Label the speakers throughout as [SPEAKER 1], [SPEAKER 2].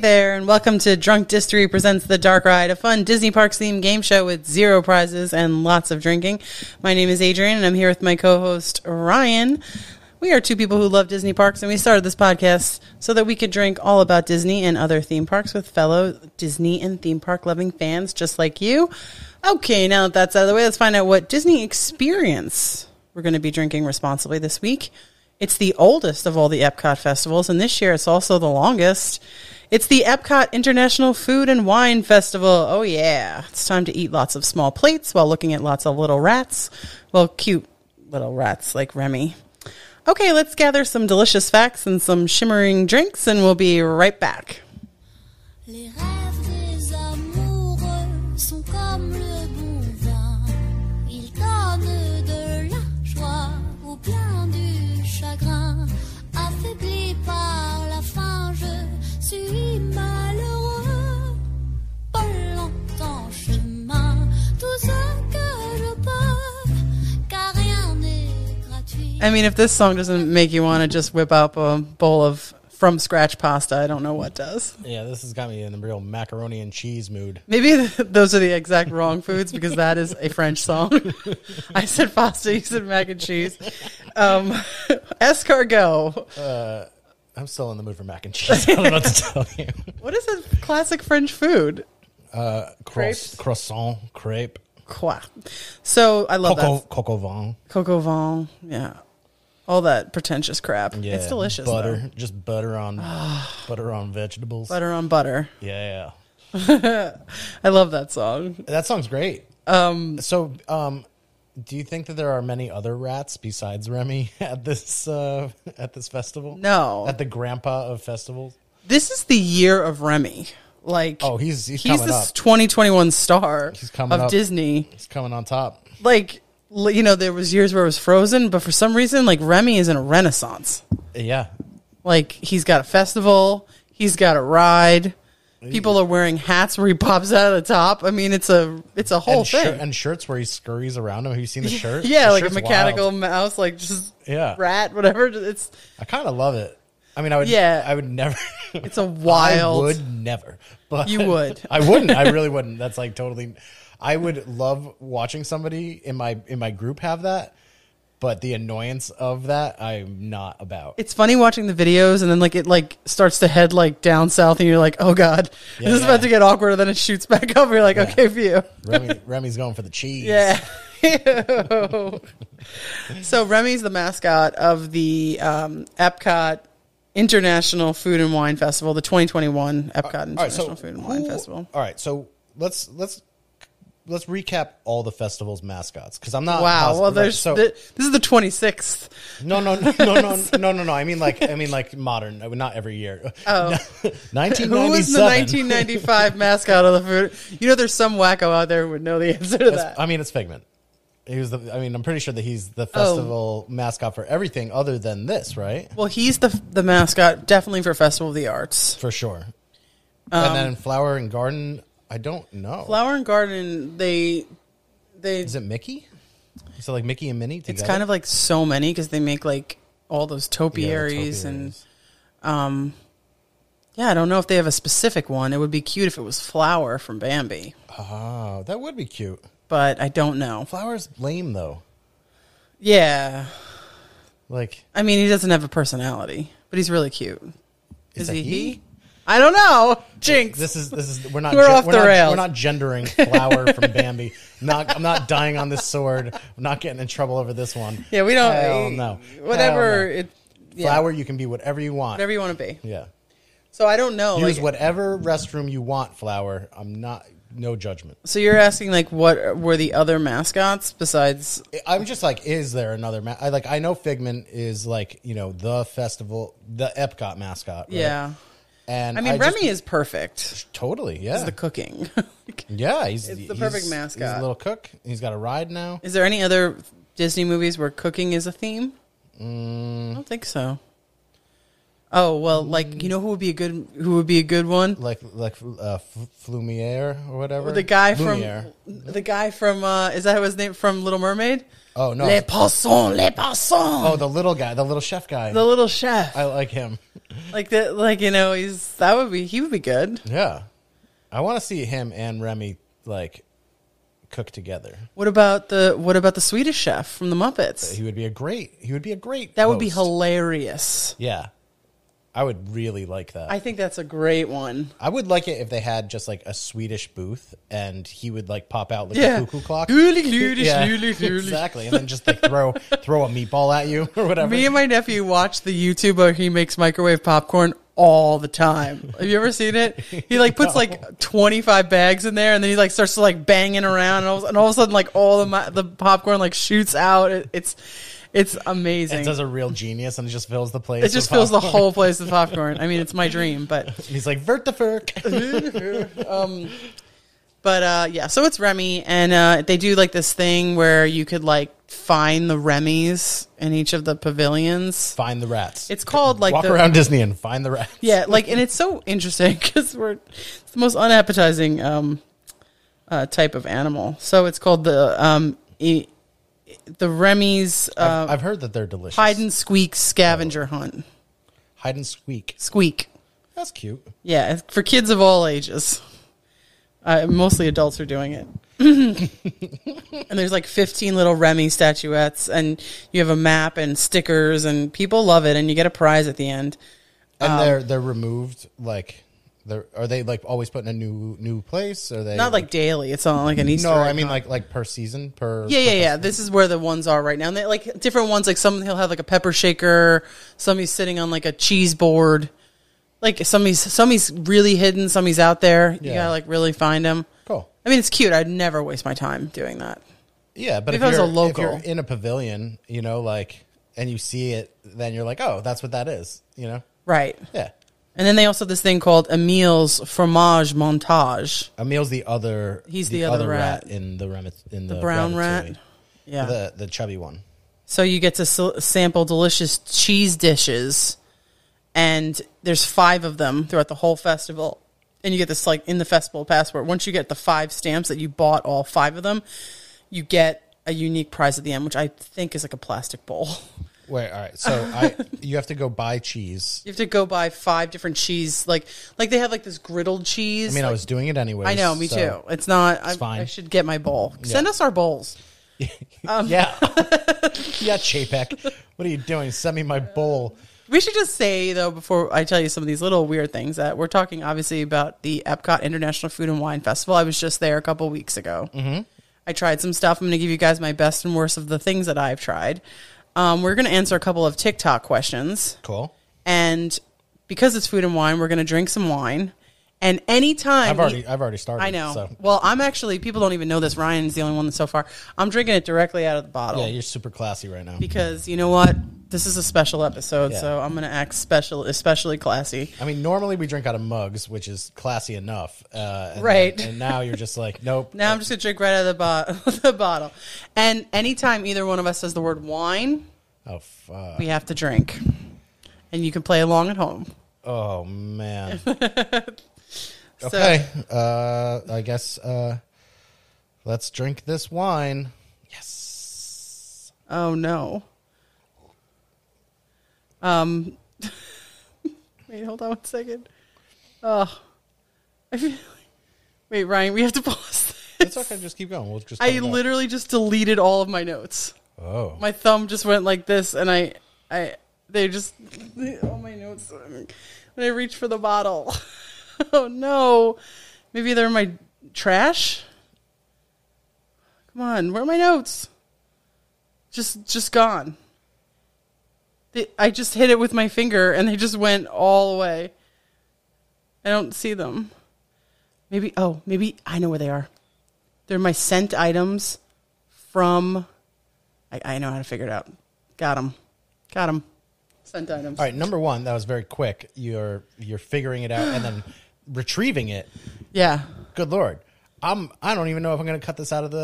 [SPEAKER 1] There, and welcome to Drunk Distery Presents The Dark Ride, a fun Disney Parks themed game show with zero prizes and lots of drinking. My name is Adriane, and I'm here with my co host, Ryan. We are two people who love Disney parks, and we started this podcast so that we could drink all about Disney and other theme parks with fellow Disney and theme park loving fans just like you. Okay, now that that's out of the way, let's find out what Disney experience we're going to be drinking responsibly this week. It's the oldest of all the Epcot festivals, and this year it's also the longest. It's the Epcot International Food and Wine Festival. Oh, yeah. It's time to eat lots of small plates while looking at lots of little rats. Well, cute little rats like Remy. Okay, let's gather some delicious facts and some shimmering drinks, and we'll be right back. I mean, if this song doesn't make you want to just whip up a bowl of from scratch pasta, I don't know what does.
[SPEAKER 2] Yeah, this has got me in the real macaroni and cheese mood.
[SPEAKER 1] Maybe those are the exact wrong foods because that is a French song. I said pasta, you said mac and cheese. Um, escargot.
[SPEAKER 2] I'm still in the mood for mac and cheese. I don't know what to tell you.
[SPEAKER 1] What is a classic French food?
[SPEAKER 2] Croiss-
[SPEAKER 1] Crepes.
[SPEAKER 2] croissant, crepe,
[SPEAKER 1] Quoi. So I love
[SPEAKER 2] coco,
[SPEAKER 1] that.
[SPEAKER 2] coq au vin.
[SPEAKER 1] Coq au vin. Yeah. All that pretentious crap.
[SPEAKER 2] Yeah,
[SPEAKER 1] it's delicious.
[SPEAKER 2] Butter,
[SPEAKER 1] though.
[SPEAKER 2] just butter on butter on vegetables.
[SPEAKER 1] Butter on butter.
[SPEAKER 2] Yeah,
[SPEAKER 1] I love that song.
[SPEAKER 2] that song's great. Um, so, um, do you think that there are many other rats besides Remy at this uh, at this festival?
[SPEAKER 1] No.
[SPEAKER 2] at the grandpa of festivals.
[SPEAKER 1] This is the year of Remy. Like,
[SPEAKER 2] Oh, he's he's,
[SPEAKER 1] he's this
[SPEAKER 2] up.
[SPEAKER 1] 2021 star
[SPEAKER 2] He's coming
[SPEAKER 1] of
[SPEAKER 2] up.
[SPEAKER 1] Disney.
[SPEAKER 2] He's coming on top.
[SPEAKER 1] Like, you know, there was years where it was frozen, but for some reason, like Remy is in a renaissance.
[SPEAKER 2] Yeah,
[SPEAKER 1] Like he's got a festival, he's got a ride. People are wearing hats where he pops out of the top. I mean, it's a it's a whole
[SPEAKER 2] and,
[SPEAKER 1] thing.
[SPEAKER 2] shir- and shirts where he scurries around him. Have you seen the shirt?
[SPEAKER 1] yeah,
[SPEAKER 2] The
[SPEAKER 1] like a mechanical
[SPEAKER 2] wild.
[SPEAKER 1] mouse, like just
[SPEAKER 2] Yeah.
[SPEAKER 1] rat, whatever. It's
[SPEAKER 2] I kind of love it. I mean, I would.
[SPEAKER 1] Yeah.
[SPEAKER 2] I would never.
[SPEAKER 1] it's a wild.
[SPEAKER 2] I would never. But
[SPEAKER 1] You would.
[SPEAKER 2] I wouldn't. I really wouldn't. That's like totally. I would love watching somebody in my in my group have that, but the annoyance of that, I'm not about.
[SPEAKER 1] It's funny watching the videos and then like it like starts to head like down south and you're like, oh god,
[SPEAKER 2] Yeah,
[SPEAKER 1] this is
[SPEAKER 2] yeah.
[SPEAKER 1] about to get awkward. And then it shoots back up. You're like, okay, for you.
[SPEAKER 2] Remy, Remy's going for the cheese.
[SPEAKER 1] Yeah. Ew. so Remy's the mascot of the um, Epcot International Food and Wine Festival, the 2021 Epcot
[SPEAKER 2] All right.
[SPEAKER 1] International
[SPEAKER 2] So
[SPEAKER 1] Food and Wine
[SPEAKER 2] who-
[SPEAKER 1] Festival.
[SPEAKER 2] All right. So let's let's let's recap all the festival's mascots because I'm not.
[SPEAKER 1] Wow.
[SPEAKER 2] Positive,
[SPEAKER 1] well, there's right,
[SPEAKER 2] so,
[SPEAKER 1] the, this is the 26th.
[SPEAKER 2] No, no, no, no, no, no, no, no. I mean like I mean like modern. Uh, not every year.
[SPEAKER 1] Oh.
[SPEAKER 2] 1997.
[SPEAKER 1] Who was the 1995 mascot of the food? You know, there's some wacko out there who would know the answer to
[SPEAKER 2] it's,
[SPEAKER 1] that.
[SPEAKER 2] I mean, it's Figment. He was the. I mean, I'm pretty sure that he's the festival oh. mascot for everything other than this, right?
[SPEAKER 1] Well, he's the the mascot definitely for Festival of the Arts
[SPEAKER 2] for sure.
[SPEAKER 1] Um,
[SPEAKER 2] and then Flower and Garden, I don't know.
[SPEAKER 1] Flower and Garden, they they
[SPEAKER 2] Is it Mickey? Is it like Mickey and Minnie together?
[SPEAKER 1] it's kind of like so many because they make like all those
[SPEAKER 2] Yeah,
[SPEAKER 1] topiaries and
[SPEAKER 2] topiaries.
[SPEAKER 1] yeah, I don't know if they have a specific one. It would be cute if it was Flower from Bambi,
[SPEAKER 2] Oh, that would be cute.
[SPEAKER 1] but I don't know.
[SPEAKER 2] Flower's lame though.
[SPEAKER 1] Yeah,
[SPEAKER 2] Like,
[SPEAKER 1] I mean he doesn't have a personality, but he's really cute.
[SPEAKER 2] is,
[SPEAKER 1] Is, he,
[SPEAKER 2] he?
[SPEAKER 1] I don't know. Jinx.
[SPEAKER 2] This is this is we're not
[SPEAKER 1] We're off
[SPEAKER 2] we're
[SPEAKER 1] the
[SPEAKER 2] not,
[SPEAKER 1] rails.
[SPEAKER 2] We're not gendering Flower from Bambi. Not I'm not dying on this sword. I'm not getting in trouble over this one.
[SPEAKER 1] yeah, we don't.
[SPEAKER 2] Hell no.
[SPEAKER 1] Whatever.
[SPEAKER 2] Hell no.
[SPEAKER 1] It. Yeah,
[SPEAKER 2] Flower, you can be whatever you want.
[SPEAKER 1] whatever you want to be.
[SPEAKER 2] Yeah.
[SPEAKER 1] So I don't know.
[SPEAKER 2] Use
[SPEAKER 1] like-
[SPEAKER 2] whatever restroom you want, Flower. I'm not no judgment.
[SPEAKER 1] So you're asking like what were the other mascots besides?
[SPEAKER 2] I'm just like, is there another? Ma- I like. I know Figment is like you know the festival, the Epcot mascot. right?
[SPEAKER 1] Yeah,
[SPEAKER 2] and
[SPEAKER 1] I mean
[SPEAKER 2] just-
[SPEAKER 1] Remy is perfect.
[SPEAKER 2] totally yeah.
[SPEAKER 1] Is the cooking.
[SPEAKER 2] yeah, he's
[SPEAKER 1] it's the
[SPEAKER 2] he's-
[SPEAKER 1] perfect
[SPEAKER 2] He's
[SPEAKER 1] mascot.
[SPEAKER 2] a little cook. He's got a ride now.
[SPEAKER 1] is there any other Disney movies where cooking is a theme? I don't think so. Oh well, like you know who would be a good who would be a good one?
[SPEAKER 2] Like like uh, Flumiere or whatever.
[SPEAKER 1] The guy
[SPEAKER 2] Lumiere.
[SPEAKER 1] from the guy from uh, is that his name from Little Mermaid?
[SPEAKER 2] Oh no.
[SPEAKER 1] Les poissons, les poissons.
[SPEAKER 2] oh, the little guy, the little chef guy.
[SPEAKER 1] the little chef.
[SPEAKER 2] I like him.
[SPEAKER 1] Like that. Like you know, he's that would be he would be good.
[SPEAKER 2] Yeah, I want to see him and Remy like cook together.
[SPEAKER 1] What about the what about the Swedish chef from the Muppets?
[SPEAKER 2] He would be a great. He would be a great.
[SPEAKER 1] That would be
[SPEAKER 2] host.
[SPEAKER 1] hilarious.
[SPEAKER 2] Yeah, I would really like that.
[SPEAKER 1] I think that's a great one.
[SPEAKER 2] I would like it if they had just like a Swedish booth and he would like pop out like
[SPEAKER 1] Yeah.
[SPEAKER 2] a cuckoo clock. Yeah, exactly, and then just like throw throw a meatball at you or whatever.
[SPEAKER 1] Me and my nephew watch the YouTube where he makes microwave popcorn all the time. Have you ever seen it? He like puts like 25 bags in there and then he like starts to like banging around and all, and all of a sudden like all the mi- the popcorn like shoots out. It, it's it's amazing.
[SPEAKER 2] it does a real genius and it just fills the place.
[SPEAKER 1] It just fills the whole place with popcorn. I mean, it's my dream, but
[SPEAKER 2] And he's like vert the furk.
[SPEAKER 1] but uh yeah, so it's Remy and uh they do like this thing where you could like find the Remy's in each of the pavilions.
[SPEAKER 2] find the rats.
[SPEAKER 1] It's called like
[SPEAKER 2] walk
[SPEAKER 1] the,
[SPEAKER 2] around Disney and find the rats.
[SPEAKER 1] Yeah, like, and it's so interesting because we're it's the most unappetizing um, uh, type of animal. So it's called the um, e- the Remy's uh,
[SPEAKER 2] I've, I've heard that they're delicious.
[SPEAKER 1] hide and squeak scavenger hunt.
[SPEAKER 2] hide and squeak.
[SPEAKER 1] Squeak,
[SPEAKER 2] That's cute.
[SPEAKER 1] yeah, for kids of all ages. Uh, mostly adults are doing it. and there's like 15 little Remy statuettes, and you have a map and stickers, and people love it, and you get a prize at the end.
[SPEAKER 2] And
[SPEAKER 1] Um,
[SPEAKER 2] they're they're removed like they're are they like always put in a new new place? Or are they
[SPEAKER 1] Not like daily; it's on like an Easter.
[SPEAKER 2] no,
[SPEAKER 1] egg
[SPEAKER 2] I mean
[SPEAKER 1] hunt.
[SPEAKER 2] like like per season per
[SPEAKER 1] Yeah, yeah,
[SPEAKER 2] per
[SPEAKER 1] yeah. This is where the ones are right now. And they like different ones. Like some he'll have like a pepper shaker. Some he's sitting on like a cheese board. Like some he's some he's really hidden. Some he's out there. You
[SPEAKER 2] Yeah.
[SPEAKER 1] gotta like really find him.
[SPEAKER 2] Cool.
[SPEAKER 1] I mean, it's cute. I'd never waste my time doing that.
[SPEAKER 2] Yeah, but
[SPEAKER 1] If
[SPEAKER 2] if,
[SPEAKER 1] I was
[SPEAKER 2] you're,
[SPEAKER 1] a local.
[SPEAKER 2] if you're in a pavilion, you know, like, and you see it, then you're like, oh, that's what that is, you know?
[SPEAKER 1] Right.
[SPEAKER 2] Yeah.
[SPEAKER 1] And then they also have this thing called Emil's fromage montage.
[SPEAKER 2] Emil's the other.
[SPEAKER 1] He's the other rat.
[SPEAKER 2] in the Remet, in the,
[SPEAKER 1] The brown rat.
[SPEAKER 2] Ratatouille.
[SPEAKER 1] Yeah.
[SPEAKER 2] the the chubby one.
[SPEAKER 1] So you get to s- sample delicious cheese dishes, and there's five of them throughout the whole festival. And you get this like in the festival passport. Once you get the five stamps that you bought all five of them, you get a unique prize at the end, which I think is like a plastic bowl.
[SPEAKER 2] Wait, all right. So I you have to go buy cheese.
[SPEAKER 1] You have to go buy five different cheese, like like they have like this griddled cheese.
[SPEAKER 2] I mean, I was doing it anyway.
[SPEAKER 1] I know, me too. It's not. I,
[SPEAKER 2] fine.
[SPEAKER 1] I should get my bowl. Send us our bowls. Um,
[SPEAKER 2] yeah, yeah, Chapek. What are you doing? Send me my bowl.
[SPEAKER 1] We should just say though before I tell you some of these little weird things that we're talking obviously about the Epcot International Food and Wine Festival. I was just there a couple weeks ago. Mm-hmm. I tried some stuff. I'm going to give you guys my best and worst of the things that I've tried. Um, we're going to answer a couple of TikTok questions,
[SPEAKER 2] Cool.
[SPEAKER 1] and because it's food and wine, we're going to drink some wine. And anytime
[SPEAKER 2] I've already I've already started.
[SPEAKER 1] I know.
[SPEAKER 2] So.
[SPEAKER 1] Well, I'm actually people don't even know this. Ryan's the only one so far. I'm drinking it directly out of the bottle
[SPEAKER 2] Yeah, you're super classy right now.
[SPEAKER 1] because you know what? This is a special episode,
[SPEAKER 2] Yeah.
[SPEAKER 1] so I'm going to act special, especially classy.
[SPEAKER 2] I mean, normally we drink out of mugs, which is classy enough. Uh, and
[SPEAKER 1] Right.
[SPEAKER 2] then- and now you're just like, nope.
[SPEAKER 1] Now I'm just gonna drink right out of the, bo- the bottle. And anytime either one of us says the word wine,
[SPEAKER 2] Oh fuck.
[SPEAKER 1] we have to drink. And you can play along at home.
[SPEAKER 2] Oh man.
[SPEAKER 1] So-
[SPEAKER 2] okay. Uh, I guess uh, let's drink this wine. Yes.
[SPEAKER 1] Oh no. Um. wait, hold on one second. Oh, I feel. Like, Wait, Ryan, we have to pause.
[SPEAKER 2] It's okay. Just keep going. We'll just.
[SPEAKER 1] I
[SPEAKER 2] cut it
[SPEAKER 1] literally just deleted all of my notes.
[SPEAKER 2] Oh.
[SPEAKER 1] My thumb just went like this, and I, I, they just all my notes. When I reached for the bottle, oh no, maybe they're my trash. Come on, where are my notes? Just, just gone. They, I just hit it with my finger, and they just went all away. I don't see them. Maybe, oh, maybe I know where they are. They're my scent items from I, I know how to figure it out. Got them. Got them. Scent items.
[SPEAKER 2] All right. Number one. That was very quick. You're you're figuring it out and then retrieving it.
[SPEAKER 1] Yeah.
[SPEAKER 2] Good lord. I'm. I don't even know if I'm going to cut this out of the.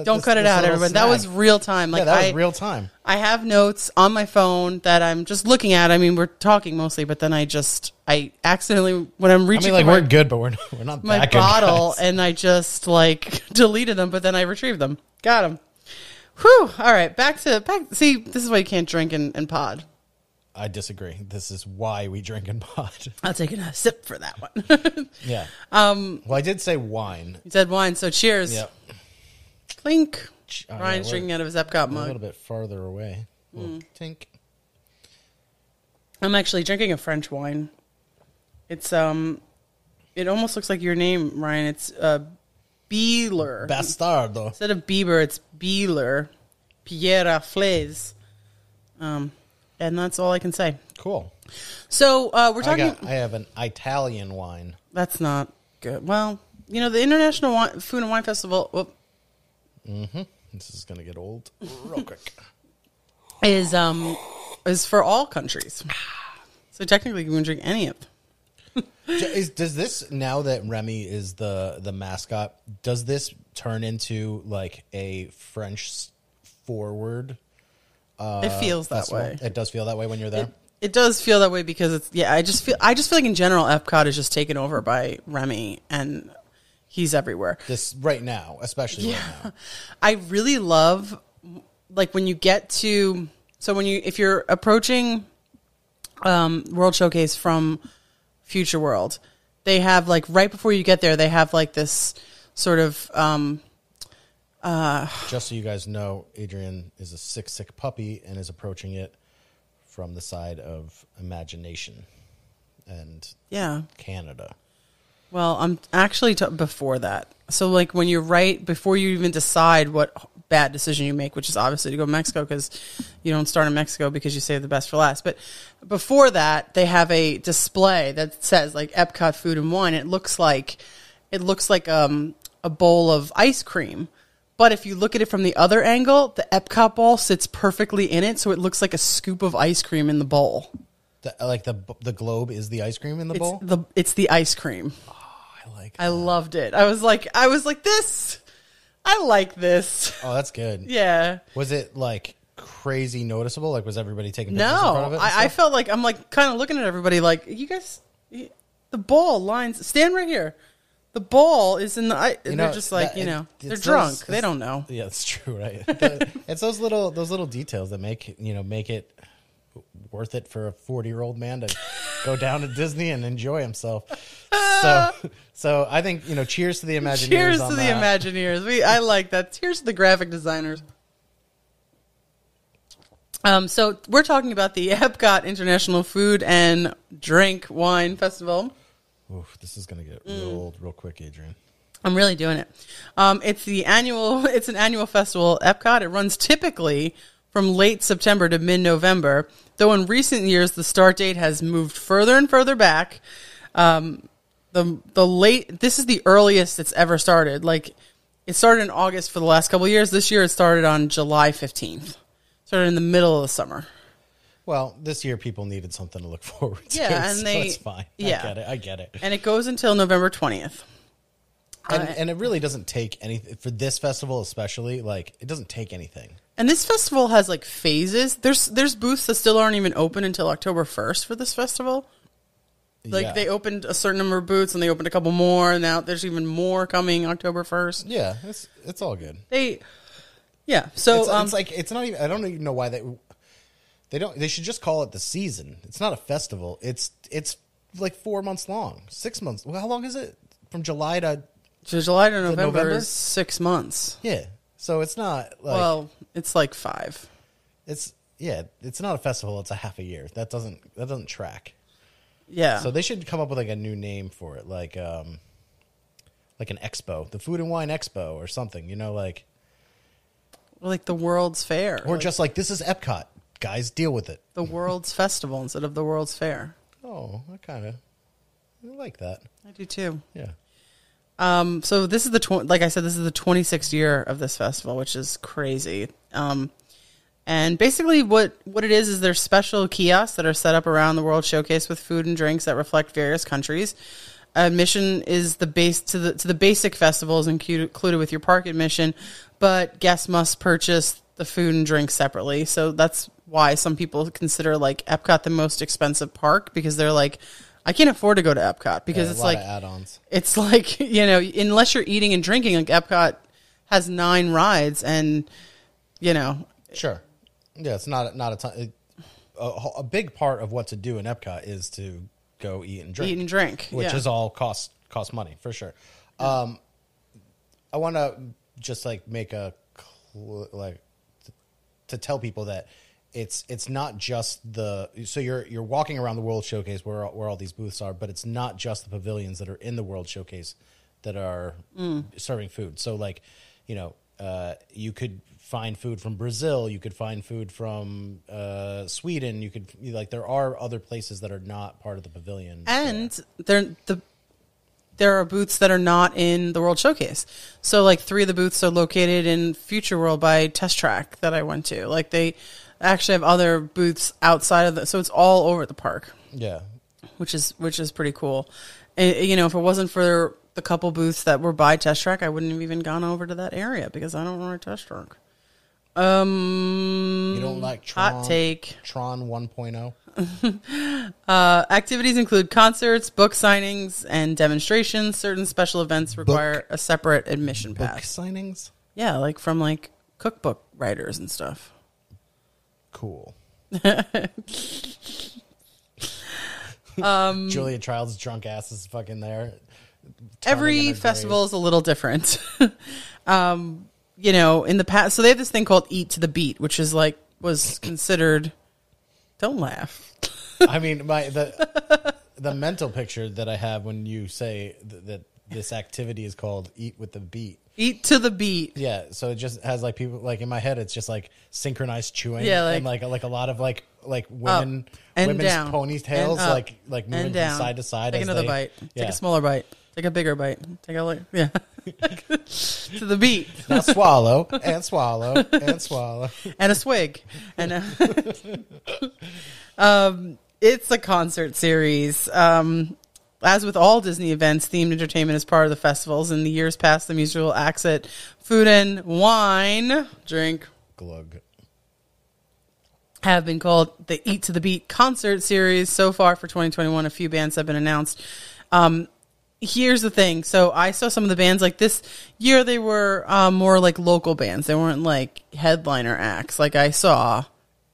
[SPEAKER 2] Uh,
[SPEAKER 1] Don't
[SPEAKER 2] this-
[SPEAKER 1] cut it
[SPEAKER 2] this
[SPEAKER 1] out,
[SPEAKER 2] little
[SPEAKER 1] everyone. That was real time. Like
[SPEAKER 2] yeah, that
[SPEAKER 1] I,
[SPEAKER 2] was real time.
[SPEAKER 1] I have notes on my phone that I'm just looking at. I mean, we're talking mostly, but then I just I accidentally when I'm
[SPEAKER 2] I
[SPEAKER 1] reaching
[SPEAKER 2] mean, like
[SPEAKER 1] for
[SPEAKER 2] we're
[SPEAKER 1] my,
[SPEAKER 2] good, but we're not, we're not
[SPEAKER 1] my
[SPEAKER 2] that good,
[SPEAKER 1] bottle,
[SPEAKER 2] guys.
[SPEAKER 1] and I just like deleted them, but then I retrieved them. Got them. Whew. All right, back to back. See, this is why you can't drink and, and pod.
[SPEAKER 2] I disagree. This is why we drink in pot.
[SPEAKER 1] I'll take a sip for that one.
[SPEAKER 2] yeah. Um. Well, I did say wine.
[SPEAKER 1] you said wine, so cheers.
[SPEAKER 2] Yep.
[SPEAKER 1] Clink.
[SPEAKER 2] Oh,
[SPEAKER 1] Ryan's drinking out of his Epcot mug.
[SPEAKER 2] A little bit farther away.
[SPEAKER 1] Mm.
[SPEAKER 2] Tink.
[SPEAKER 1] I'm actually drinking a French wine. It's um, it almost looks like your name, Ryan. It's uh, Beeler.
[SPEAKER 2] Bastardo.
[SPEAKER 1] Instead of Bieber, it's Beeler. Pierre Flaise. Um, and that's all I can say.
[SPEAKER 2] Cool.
[SPEAKER 1] So uh, we're
[SPEAKER 2] I
[SPEAKER 1] talking.
[SPEAKER 2] got. I have an Italian wine.
[SPEAKER 1] That's not good. Well, you know, the International Wine, Food and Wine Festival whoop,
[SPEAKER 2] This is gonna get old real quick.
[SPEAKER 1] is um is for all countries. So technically, you can drink any of them.
[SPEAKER 2] Is, does this now that Remy is the the mascot? Does this turn into like a French s- forward?
[SPEAKER 1] it feels that
[SPEAKER 2] festival?
[SPEAKER 1] way.
[SPEAKER 2] It does feel that way when you're there.
[SPEAKER 1] It, it does feel that way because it's yeah. I just feel I just feel like in general, Epcot is just taken over by Remy, and he's everywhere.
[SPEAKER 2] this right now, especially right now.
[SPEAKER 1] I really love like when you get to so when you if you're approaching um World Showcase from Future World, they have like right before you get there, they have like this sort of um
[SPEAKER 2] Just so you guys know, Adriane is a sick, sick puppy and is approaching it from the side of imagination and
[SPEAKER 1] yeah.
[SPEAKER 2] Canada.
[SPEAKER 1] Well, I'm actually t- before that. So like when you're right before you even decide what bad decision you make, which is obviously to go to Mexico because you don't start in Mexico because you save the best for last. But before that, they have a display that says like Epcot food and wine. It looks like it looks like um, a bowl of ice cream. But if you look at it from the other angle, the Epcot ball sits perfectly in it, so it looks like a scoop of ice cream in the bowl.
[SPEAKER 2] The, like the the globe is the ice cream in the
[SPEAKER 1] It's
[SPEAKER 2] bowl.
[SPEAKER 1] the it's the ice cream.
[SPEAKER 2] Oh, I like.
[SPEAKER 1] I loved it. I was like, I was like, this. I like this.
[SPEAKER 2] oh, that's good.
[SPEAKER 1] Yeah.
[SPEAKER 2] Was it like crazy noticeable? Like was everybody taking pictures in front of
[SPEAKER 1] No, I, I felt like I'm like kind of looking at everybody like you guys. The ball lines stand right here. The ball is in the. I,
[SPEAKER 2] You
[SPEAKER 1] they're just like
[SPEAKER 2] that-
[SPEAKER 1] you
[SPEAKER 2] it-
[SPEAKER 1] know they're
[SPEAKER 2] it's
[SPEAKER 1] drunk.
[SPEAKER 2] those-
[SPEAKER 1] they don't know.
[SPEAKER 2] Yeah, that's true, right? The- it's those little those little details that make you know make it worth it for a forty year old man to go down to Disney and enjoy himself. So, so I think you know, cheers to the Imagineers.
[SPEAKER 1] Cheers
[SPEAKER 2] on
[SPEAKER 1] to the
[SPEAKER 2] that.
[SPEAKER 1] Imagineers. We I like that. Cheers to the graphic designers. Um, so we're talking about the Epcot International Food and Drink Wine Festival.
[SPEAKER 2] Oof, this is gonna get
[SPEAKER 1] Mm.
[SPEAKER 2] real old real quick, Adriane.
[SPEAKER 1] I'm really doing it. Um, it's the annual. It's an annual festival. at Epcot. It runs typically from late September to mid November. Though in recent years the start date has moved further and further back. Um, the the late. This is the earliest it's ever started. Like it started in August for the last couple of years. This year it started on July 15th. Started in the middle of the summer.
[SPEAKER 2] Well, this year people needed something to look forward to.
[SPEAKER 1] Yeah, and
[SPEAKER 2] so
[SPEAKER 1] they-
[SPEAKER 2] it's fine.
[SPEAKER 1] yeah.
[SPEAKER 2] I get it. I get it.
[SPEAKER 1] And it goes until November 20th.
[SPEAKER 2] And, and it really doesn't take anything for this festival, especially. Like, it doesn't take anything.
[SPEAKER 1] And this festival has like phases. There's there's booths that still aren't even open until October 1st for this festival. Like
[SPEAKER 2] Yeah.
[SPEAKER 1] they opened a certain number of booths and they opened a couple more and now there's even more coming October 1st.
[SPEAKER 2] Yeah, it's it's all good.
[SPEAKER 1] They Yeah, so
[SPEAKER 2] it's,
[SPEAKER 1] um
[SPEAKER 2] it's like it's not even. I don't even know why they they don't. They should just call it the season. It's not a festival. It's it's like four months long, six months. Well, how long is it? From July to
[SPEAKER 1] so July to November,
[SPEAKER 2] November?
[SPEAKER 1] is 6 months.
[SPEAKER 2] yeah. So it's not like
[SPEAKER 1] well, it's like 5.
[SPEAKER 2] it's yeah. It's not a festival. It's a half a year. That doesn't that doesn't track.
[SPEAKER 1] Yeah.
[SPEAKER 2] So they should come up with like a new name for it, like um like an expo, the Food and Wine Expo or something. You know, like
[SPEAKER 1] like the World's Fair.
[SPEAKER 2] or
[SPEAKER 1] like
[SPEAKER 2] just like this is Epcot, guys. Deal with it.
[SPEAKER 1] the World's Festival instead of the World's Fair.
[SPEAKER 2] Oh, I kind of like that.
[SPEAKER 1] I do too.
[SPEAKER 2] Yeah.
[SPEAKER 1] Um, so this is the tw- like I said, this is the 26th year of this festival, which is crazy. Um, and basically, what what it is is there's special kiosks that are set up around the World Showcase with food and drinks that reflect various countries. Admission is the base to the to the basic festivals included included with your park admission, but guests must purchase the food and drink separately. So that's why some people consider like Epcot the most expensive park because they're like, I can't afford to go to Epcot because
[SPEAKER 2] Yeah,
[SPEAKER 1] it's like
[SPEAKER 2] add-ons.
[SPEAKER 1] it's like you know unless you're eating and drinking like epcot has nine rides and you know
[SPEAKER 2] Sure. Yeah, it's not not a ton. It, a, a big part of what to do in Epcot is to go eat and drink,
[SPEAKER 1] Eat and drink,
[SPEAKER 2] which
[SPEAKER 1] yeah.
[SPEAKER 2] is all cost cost money for sure. Um, I want to just like make a cl- like to tell people that it's it's not just the so you're you're walking around the World Showcase where where all these booths are, but it's not just the pavilions that are in the World Showcase that are serving food. So like, you know, uh, you could find food from Brazil, you could find food from uh, Sweden, you could like there are other places that are not part of the pavilion.
[SPEAKER 1] and there the there are booths that are not in the World Showcase. So like three of the booths are located in Future World by Test Track that I went to. Like they actually have other booths outside of the so it's all over the park,
[SPEAKER 2] yeah,
[SPEAKER 1] which is which is pretty cool. And, you know, if it wasn't for the couple booths that were by Test Track, I wouldn't have even gone over to that area because I don't want a Test Track. Um,
[SPEAKER 2] you don't like Tron,
[SPEAKER 1] hot take.
[SPEAKER 2] Tron oh? 1.0.
[SPEAKER 1] Uh, activities include concerts, book signings, and demonstrations. Certain special events require a separate admission pass.
[SPEAKER 2] book
[SPEAKER 1] pass.
[SPEAKER 2] signings.
[SPEAKER 1] Yeah, like from like cookbook writers and stuff.
[SPEAKER 2] Cool.
[SPEAKER 1] Um,
[SPEAKER 2] Julia Child's drunk ass is fucking there. turning in
[SPEAKER 1] Every
[SPEAKER 2] her
[SPEAKER 1] festival is a little different. um, you know, in the past, so they have this thing called "Eat to the Beat," which is like was considered. Don't laugh.
[SPEAKER 2] I mean, my the the mental picture that I have when you say th- that this activity is called "eat with the beat."
[SPEAKER 1] Eat to the beat.
[SPEAKER 2] Yeah, so it just has like people like in my head. It's just like synchronized chewing.
[SPEAKER 1] Yeah,
[SPEAKER 2] and
[SPEAKER 1] like-
[SPEAKER 2] like like a lot of like like women
[SPEAKER 1] and
[SPEAKER 2] women's
[SPEAKER 1] down,
[SPEAKER 2] ponytails
[SPEAKER 1] and up,
[SPEAKER 2] like like moving from side to side.
[SPEAKER 1] Take
[SPEAKER 2] as
[SPEAKER 1] another
[SPEAKER 2] they-
[SPEAKER 1] bite.
[SPEAKER 2] Yeah.
[SPEAKER 1] Take a smaller bite. Take a bigger bite. Take a look. Yeah. to the beat.
[SPEAKER 2] now swallow and swallow and swallow.
[SPEAKER 1] and a swig and a um it's a concert series um as with all Disney events, themed entertainment is part of the festivals. In the years past, the musical acts at food and wine, drink,
[SPEAKER 2] Glug.
[SPEAKER 1] have been called the Eat to the Beat concert series. So far for 2021, a few bands have been announced. Um, here's the thing. So I saw some of the bands like this year. They were um, more like local bands. They weren't like headliner acts. Like I saw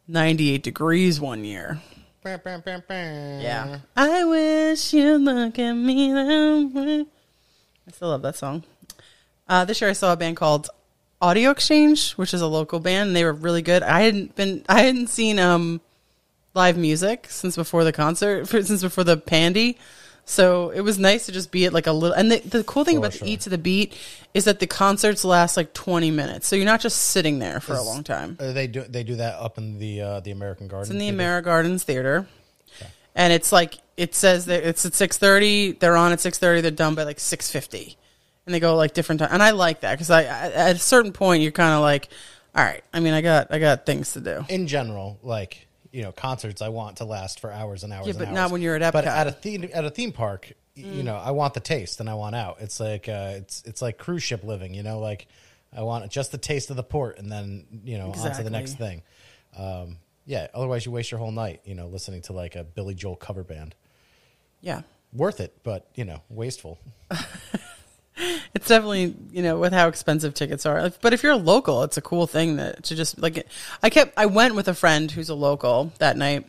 [SPEAKER 1] 98 Degrees one year. Yeah. I wish you'd look at me that way. I still love that song. Uh, this year I saw a band called Audio Exchange, which is a local band, and they were really good. I hadn't been, I hadn't seen um, live music since before the concert, for, since before the Pandy. So it was nice to just be at like a little. And the, the cool thing
[SPEAKER 2] For
[SPEAKER 1] about
[SPEAKER 2] sure.
[SPEAKER 1] the Eat to the Beat is that the concerts last like 20 minutes. So you're not just sitting there for a long time.
[SPEAKER 2] Uh, they do they do that up in the uh, the American Garden.
[SPEAKER 1] It's in the
[SPEAKER 2] Theater?
[SPEAKER 1] Ameri Gardens Theater, and it's like it says that it's at six thirty. They're on at six thirty. They're done by like six fifty, and they go like different time. And I like that because I, I at a certain point you're kind of like, all right. I mean, I got I got things to do.
[SPEAKER 2] in general, like you know, concerts I want to last for hours and hours.
[SPEAKER 1] Yeah, but
[SPEAKER 2] hours.
[SPEAKER 1] not when you're at
[SPEAKER 2] But
[SPEAKER 1] Epcot. Mm.
[SPEAKER 2] at a theme at a theme park, y- you know, I want the taste and I want out. It's like uh, it's it's like cruise ship living. You know, like I want just the taste of the port and then you know on to the next thing. Um, yeah, otherwise you waste your whole night. You know, listening to like a Billy Joel cover band.
[SPEAKER 1] Yeah,
[SPEAKER 2] Worth it, but you know, wasteful.
[SPEAKER 1] it's definitely you know with how expensive tickets are. But if you're a local, it's a cool thing that to just like. I kept I went with a friend who's a local that night,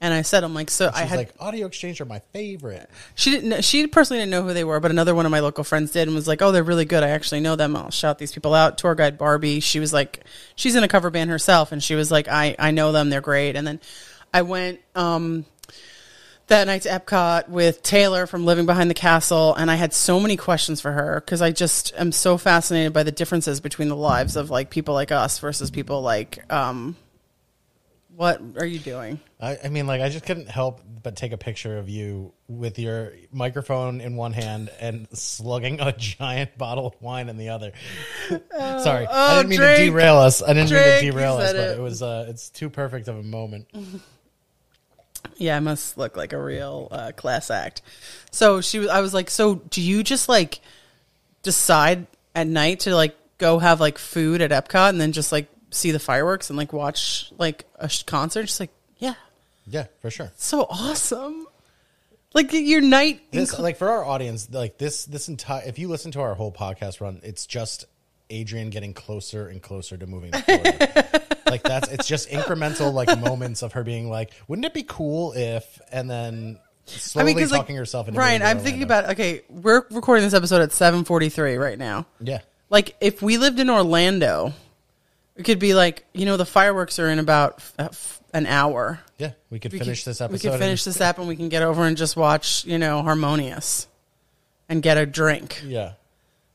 [SPEAKER 1] and I said I'm like so I
[SPEAKER 2] She's
[SPEAKER 1] had
[SPEAKER 2] like audio exchange are my favorite.
[SPEAKER 1] She didn't. know- She personally didn't know who they were, but another one of my local friends did, and was like, "Oh, they're really good. I actually know them. I'll shout these people out." Tour guide Barbie. She was like, she's in a cover band herself, and she was like, "I I know them. They're great." And then I went um, that night to Epcot with Taylor from Living Behind the Castle, and I had so many questions for her because I just am so fascinated by the differences between the lives of like people like us versus people like. Um, what are you doing?
[SPEAKER 2] I, I mean, like, I just couldn't help but take a picture of you with your microphone in one hand and slugging a giant bottle of wine in the other. Sorry, I
[SPEAKER 1] oh,
[SPEAKER 2] didn't mean
[SPEAKER 1] Drake.
[SPEAKER 2] to derail us. I didn't
[SPEAKER 1] Drake,
[SPEAKER 2] mean to derail us, but
[SPEAKER 1] it.
[SPEAKER 2] it was uh, it's too perfect of a moment.
[SPEAKER 1] Yeah, I must look like a real uh, class act. So she was. I was like, so do you just like decide at night to like go have like food at Epcot and then just like see the fireworks and like watch like a sh- concert? She's like, yeah,
[SPEAKER 2] Yeah, for sure.
[SPEAKER 1] so awesome. Like your night,
[SPEAKER 2] This, like for our audience, like this, this entire. If you listen to our whole podcast run, it's just Adriane getting closer and closer to moving to Florida. like that's it's just incremental like moments of her being like, wouldn't it be cool if and then slowly
[SPEAKER 1] 'cause,
[SPEAKER 2] talking herself into
[SPEAKER 1] Ryan, I'm thinking about okay, we're recording this episode at 7:43 right now.
[SPEAKER 2] Yeah.
[SPEAKER 1] Like if we lived in Orlando, it could be like, you know, the fireworks are in about f- uh, f- an hour.
[SPEAKER 2] Yeah. We could
[SPEAKER 1] We
[SPEAKER 2] finish
[SPEAKER 1] could,
[SPEAKER 2] this episode.
[SPEAKER 1] We could finish this up and we can get over and just watch, you know, Harmonious and get a drink.
[SPEAKER 2] yeah.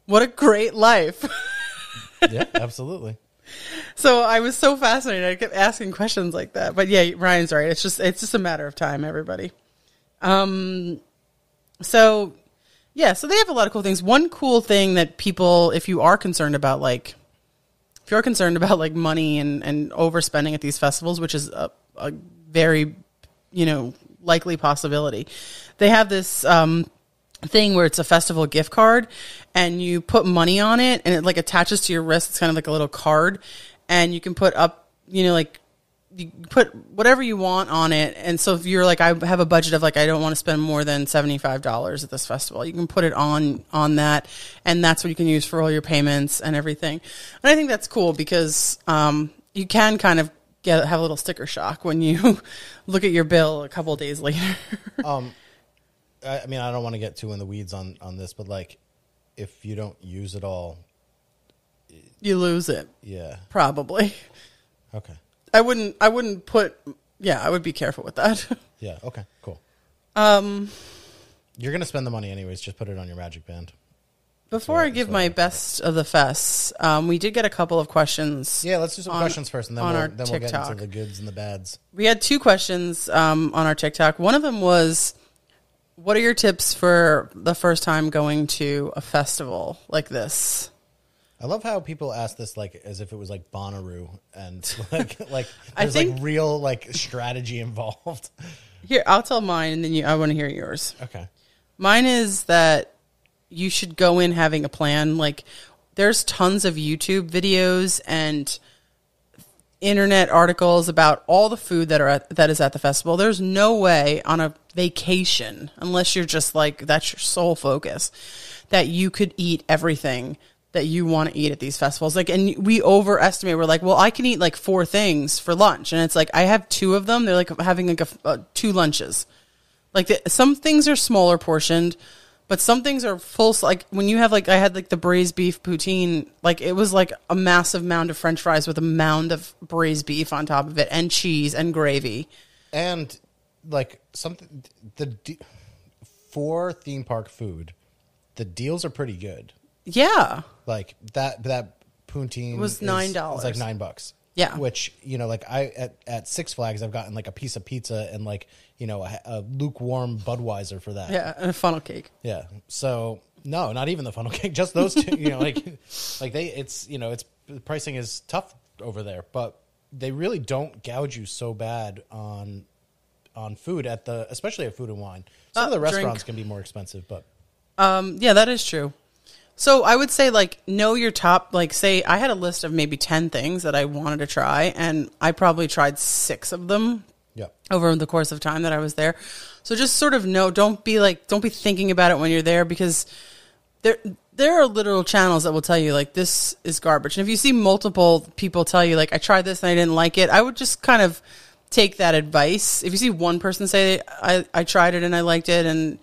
[SPEAKER 1] What a great life.
[SPEAKER 2] Yeah, absolutely.
[SPEAKER 1] So I was so fascinated. I kept asking questions like that. But yeah, Ryan's right. It's just it's just a matter of time, everybody. Um so yeah, so they have a lot of cool things. One cool thing that people if you are concerned about like if you're concerned about like money and, and overspending at these festivals, which is a, a very, you know, likely possibility, they have this um, thing where it's a festival gift card and you put money on it and it like attaches to your wrist. It's kind of like a little card and you can put up, you know, like you put whatever you want on it. And so if you're like, I have a budget of like, I don't want to spend more than $75 at this festival, you can put it on, on that. And that's what you can use for all your payments and everything. And I think that's cool because, um, you can kind of get, have a little sticker shock when you look at your bill a couple days later.
[SPEAKER 2] I, I mean, I don't want to get too in the weeds on on this, but like, if you don't use it all,
[SPEAKER 1] you lose it,
[SPEAKER 2] yeah,
[SPEAKER 1] probably.
[SPEAKER 2] okay,
[SPEAKER 1] I wouldn't, I wouldn't put, yeah, I would be careful with that.
[SPEAKER 2] yeah, okay, cool. Um, you're gonna spend the money anyways. Just put it on your magic band.
[SPEAKER 1] Before I give my best of the fests, um, we did get a couple of questions.
[SPEAKER 2] Yeah, let's do some
[SPEAKER 1] on-
[SPEAKER 2] questions first, and then
[SPEAKER 1] on
[SPEAKER 2] we'll
[SPEAKER 1] our
[SPEAKER 2] then we'll get
[SPEAKER 1] TikTok.
[SPEAKER 2] into the goods and the bads.
[SPEAKER 1] We had two questions um, on our TikTok. One of them was, "What are your tips for the first time going to a festival like this?"
[SPEAKER 2] I love how people ask this like as if it was like Bonnaroo and like like
[SPEAKER 1] I
[SPEAKER 2] there's
[SPEAKER 1] think-
[SPEAKER 2] like real like strategy involved.
[SPEAKER 1] Here, I'll tell mine, and then you, I want to hear yours.
[SPEAKER 2] Okay.
[SPEAKER 1] Mine is that you should go in having a plan. Like, there's tons of YouTube videos and internet articles about all the food that are at, that is at the festival. There's no way on a vacation, unless you're just like that's your sole focus, that you could eat everything that you want to eat at these festivals. Like, and we overestimate. We're like, well, I can eat like four things for lunch, and it's like I have two of them. They're like having like a, uh, two lunches. Like the, some things are smaller portioned, but some things are full. Like when you have like I had like the braised beef poutine, like it was like a massive mound of French fries with a mound of braised beef on top of it, and cheese and gravy.
[SPEAKER 2] And like something the de- for theme park food, the deals are pretty good.
[SPEAKER 1] Yeah,
[SPEAKER 2] Like that that poutine
[SPEAKER 1] was
[SPEAKER 2] is-
[SPEAKER 1] $9.
[SPEAKER 2] It's like nine bucks.
[SPEAKER 1] Yeah.
[SPEAKER 2] which you know, like I at, at Six Flags, I've gotten like a piece of pizza and like you know a, a lukewarm Budweiser for that.
[SPEAKER 1] yeah, and a funnel cake.
[SPEAKER 2] Yeah. So no, not even the funnel cake. Just those two. You know, like like they. It's you know, it's the pricing is tough over there, but they really don't gouge you so bad on on food at the especially at food and wine. Some
[SPEAKER 1] Uh,
[SPEAKER 2] of the
[SPEAKER 1] drink.
[SPEAKER 2] restaurants can be more expensive, but
[SPEAKER 1] Um, yeah, that is true. So I would say like know your top like say I had a list of maybe 10 things that I wanted to try and I probably tried 6 of them
[SPEAKER 2] yeah.
[SPEAKER 1] over the course of time that I was there. So just sort of know don't be like don't be thinking about it when you're there because there there are literal channels that will tell you like this is garbage. And if you see multiple people tell you like I tried this and I didn't like it, I would just kind of take that advice. If you see one person say I I tried it and I liked it and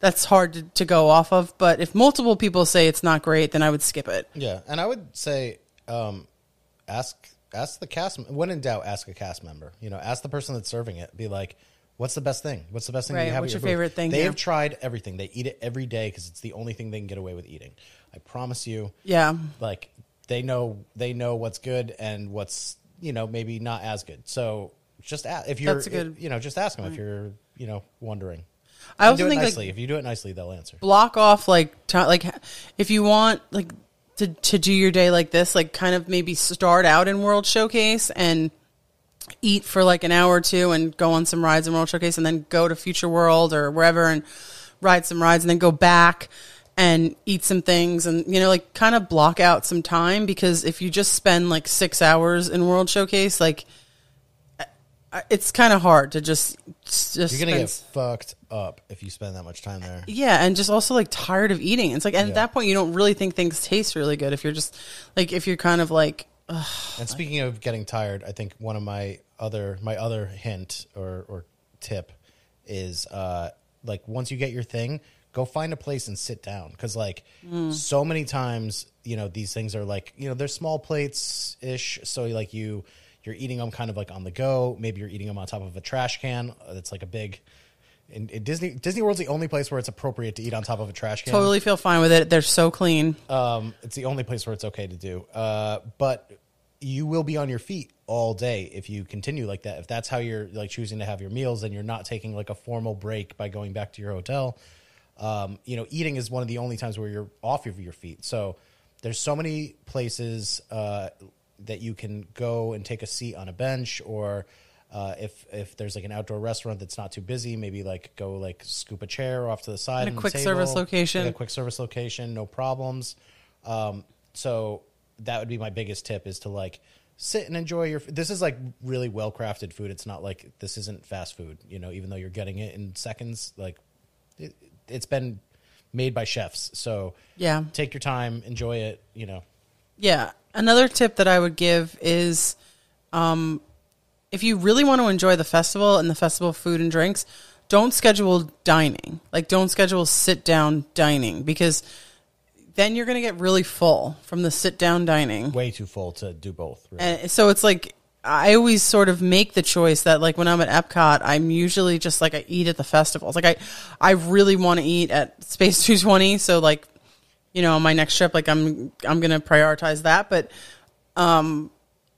[SPEAKER 1] that's hard to, to go off of, but if multiple people say it's not great, then I would skip it.
[SPEAKER 2] Yeah, and I would say um, ask ask the cast when in doubt, ask a cast member. You know, ask the person that's serving it. Be like, "What's the best thing? What's the best thing
[SPEAKER 1] Right,
[SPEAKER 2] you have?
[SPEAKER 1] what's
[SPEAKER 2] at
[SPEAKER 1] your favorite thing
[SPEAKER 2] They
[SPEAKER 1] here?
[SPEAKER 2] have tried everything. They eat it every day because it's the only thing they can get away with eating. I promise you.
[SPEAKER 1] Yeah.
[SPEAKER 2] like they know they know what's good and what's you know maybe not as good. So just ask if you're
[SPEAKER 1] good-
[SPEAKER 2] you know just ask them if you're you know wondering.
[SPEAKER 1] I also
[SPEAKER 2] do it
[SPEAKER 1] think like
[SPEAKER 2] if you do it nicely, they'll answer.
[SPEAKER 1] block off like like if you want like to to do your day like this like kind of maybe start out in world showcase and eat for like an hour or two and go on some rides in world showcase and then go to future world or wherever and ride some rides and then go back and eat some things and you know like kind of block out some time because if you just spend like six hours in world showcase like it's kind of hard to just just
[SPEAKER 2] You're gonna
[SPEAKER 1] spend-
[SPEAKER 2] get fucked up if you spend that much time there.
[SPEAKER 1] yeah, and just also like tired of eating. It's like and at that point you don't really think things taste really good if you're just like if you're kind of like
[SPEAKER 2] and speaking of getting tired, I think one of my other my other hint or or tip is uh like once you get your thing, go find a place and sit down. Because like so many times you know these things are like you know they're small plates ish, so like you you're eating them kind of like on the go. Maybe you're eating them on top of a trash can. That's like a big. In, in Disney, Disney World's the only place where it's appropriate to eat on top of a trash can.
[SPEAKER 1] Totally feel fine with it. They're so clean.
[SPEAKER 2] Um, it's the only place where it's okay to do. Uh, but you will be on your feet all day if you continue like that. If that's how you're like choosing to have your meals, and you're not taking like a formal break by going back to your hotel. Um, you know, eating is one of the only times where you're off of your feet. So there's so many places uh, that you can go and take a seat on a bench or. Uh, if if there's like an outdoor restaurant that's not too busy, maybe like go like scoop a chair off to the side,
[SPEAKER 1] And a quick
[SPEAKER 2] table,
[SPEAKER 1] service location.
[SPEAKER 2] a quick service location, no problems. Um, so that would be my biggest tip is to like sit and enjoy your. This is like really well crafted food. It's not like this isn't fast food. You know, even though you're getting it in seconds, like it, it's been made by chefs. So
[SPEAKER 1] Yeah.
[SPEAKER 2] take your time, enjoy it. You know,
[SPEAKER 1] Yeah. Another tip that I would give is um, if you really want to enjoy the festival and the festival food and drinks, don't schedule dining. Like, don't schedule sit down dining because then you're going to get really full from the sit down dining.
[SPEAKER 2] way too full to do both. Really.
[SPEAKER 1] And so it's like I always sort of make the choice that like when I'm at Epcot, I'm usually just like I eat at the festivals. Like I, I really want to eat at Space 220. So like, you know, on my next trip, like I'm I'm gonna prioritize that. But, um,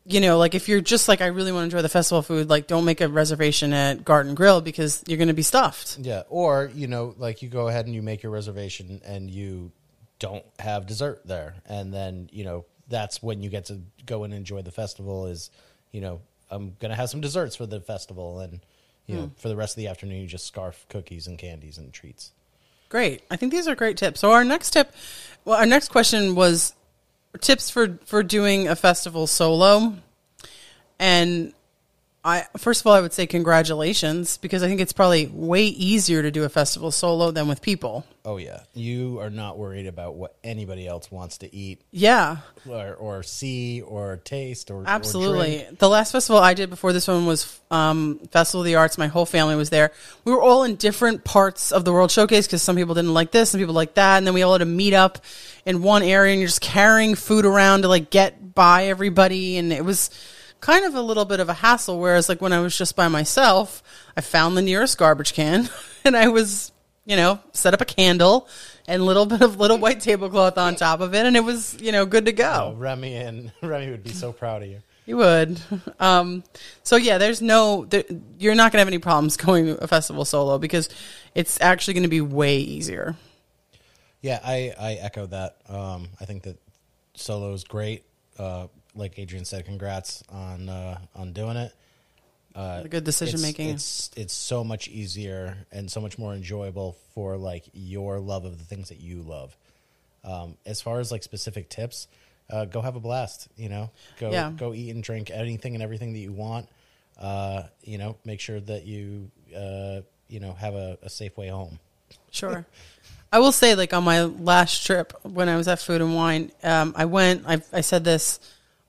[SPEAKER 1] you know, like if you're just like I really want to enjoy the festival food, like don't make a reservation at Garden Grill because you're gonna be stuffed.
[SPEAKER 2] Yeah, or you know, like you go ahead and you make your reservation and you don't have dessert there, and then you know that's when you get to go and enjoy the festival. Is you know I'm gonna have some desserts for the festival, and you know for the rest of the afternoon you just scarf cookies and candies and treats.
[SPEAKER 1] Great. I think these are great tips. So our next tip, well, our next question was tips for for doing a festival solo. And I first of all, I would say congratulations because I think it's probably way easier to do a festival solo than with people.
[SPEAKER 2] Oh yeah, you are not worried about what anybody else wants to eat
[SPEAKER 1] Yeah,
[SPEAKER 2] or, or see or taste or or
[SPEAKER 1] absolutely.
[SPEAKER 2] drink.
[SPEAKER 1] the last festival I did before this one was um, Festival of the Arts. My whole family was there. We were all in different parts of the World Showcase because some people didn't like this, some people like that, and then we all had to meet up in one area, and you're just carrying food around to like get by everybody, and it was kind of a little bit of a hassle. Whereas like when I was just by myself, I found the nearest garbage can, and I was you know set up a candle and a little bit of little white tablecloth on top of it, and it was you know good to go.
[SPEAKER 2] Oh, Remy and Remy would be so proud of you.
[SPEAKER 1] You would. Um, so yeah, there's no, there, you're not gonna have any problems going to a festival solo because it's actually going to be way easier.
[SPEAKER 2] Yeah, I, I echo that. Um, I think that solo is great. Uh, like Adriane said, congrats on uh, on doing it.
[SPEAKER 1] The good decision
[SPEAKER 2] It's,
[SPEAKER 1] making.
[SPEAKER 2] it's it's so much easier and so much more enjoyable for like your love of the things that you love. Um, as far as like specific tips, uh, go have a blast. You know, go
[SPEAKER 1] Yeah.
[SPEAKER 2] go eat and drink anything and everything that you want. Uh, you know, make sure that you uh, you know have a, a safe way home.
[SPEAKER 1] Sure. I will say, like on my last trip when I was at Food and Wine, um, I went. I, I said this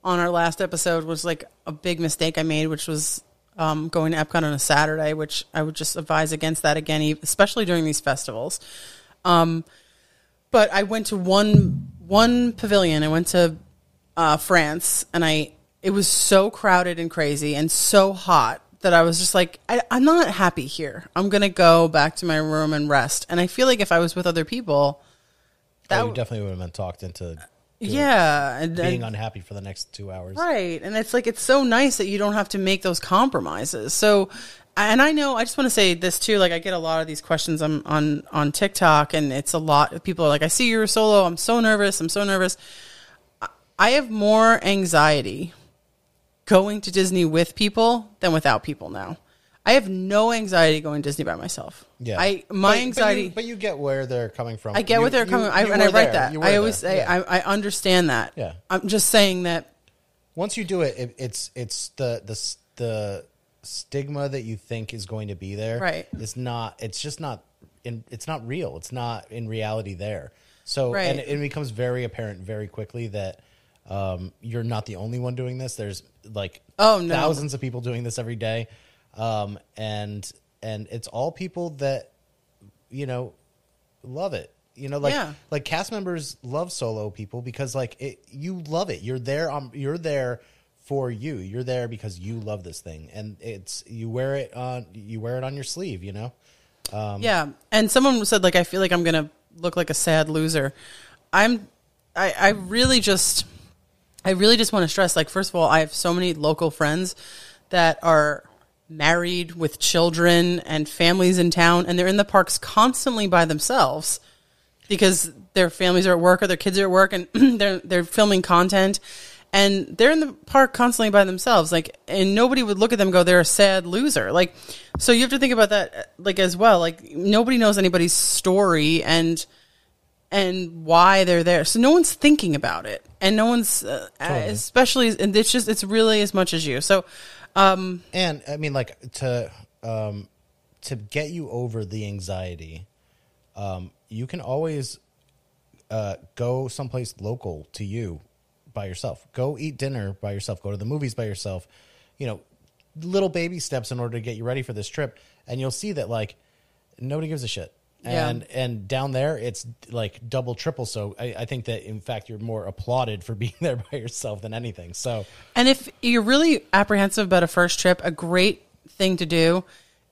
[SPEAKER 1] on our last episode was like a big mistake I made, which was um, going to Epcot on a Saturday, which I would just advise against that again, especially during these festivals. Um, but I went to one one pavilion. I went to uh, France, and I it was so crowded and crazy and so hot that I was just like, I, I'm not happy here. I'm gonna go back to my room and rest. And I feel like if I was with other people, that
[SPEAKER 2] That
[SPEAKER 1] w-
[SPEAKER 2] you definitely would have been talked into
[SPEAKER 1] yeah, and,
[SPEAKER 2] being
[SPEAKER 1] and-
[SPEAKER 2] unhappy for the next two hours.
[SPEAKER 1] Right. And it's like, it's so nice that you don't have to make those compromises. So, and I know, I just want to say this too. Like, I get a lot of these questions on, on, on TikTok, and it's a lot. People are like, I see you're solo. I'm so nervous. I'm so nervous. I- I have more anxiety going to Disney with people than without people now. I have no anxiety going to Disney by myself.
[SPEAKER 2] Yeah,
[SPEAKER 1] I, my
[SPEAKER 2] But-
[SPEAKER 1] anxiety.
[SPEAKER 2] But you, but you get where they're coming from.
[SPEAKER 1] I get
[SPEAKER 2] You-
[SPEAKER 1] what they're
[SPEAKER 2] you-
[SPEAKER 1] coming, I, and I write
[SPEAKER 2] there.
[SPEAKER 1] that. I always
[SPEAKER 2] there.
[SPEAKER 1] say,
[SPEAKER 2] Yeah.
[SPEAKER 1] I, I understand that.
[SPEAKER 2] Yeah.
[SPEAKER 1] I'm just saying that
[SPEAKER 2] once you do it, it, it's it's the the the stigma that you think is going to be there.
[SPEAKER 1] Right.
[SPEAKER 2] It's not. It's just not. In, it's not real. It's not in reality there. So
[SPEAKER 1] Right.
[SPEAKER 2] and it, it becomes very apparent very quickly that Um, you're not the only one doing this. There's like
[SPEAKER 1] Oh, no.
[SPEAKER 2] thousands of people doing this every day, um, and and it's all people that you know love it. You know, like
[SPEAKER 1] Yeah.
[SPEAKER 2] like cast members love solo people because like it, you love it. You're there. Um, you're there for you. You're there because you love this thing, and it's you wear it on you wear it on your sleeve. You know.
[SPEAKER 1] Um, yeah, and someone said like I feel like I'm gonna look like a sad loser. I'm, I, I really just, I really just want to stress like first of all, I have so many local friends that are married with children and families in town, and they're in the parks constantly by themselves because their families are at work or their kids are at work and they're they're filming content and they're in the park constantly by themselves like and nobody would look at them and go they're a sad loser. Like so you have to think about that like as well like nobody knows anybody's story and and why they're there so no one's thinking about it and no one's uh, especially and it's just it's really as much as you so
[SPEAKER 2] and I mean, like to um, to get you over the anxiety, um, you can always uh, go someplace local to you by yourself. Go eat dinner by yourself. Go to the movies by yourself. You know, little baby steps in order to get you ready for this trip, and you'll see that like nobody gives a shit.
[SPEAKER 1] Yeah.
[SPEAKER 2] And and down there, it's like double, triple. So I, I think that in fact you're more applauded for being there by yourself than anything. So
[SPEAKER 1] And if you're really apprehensive about a first trip, a great thing to do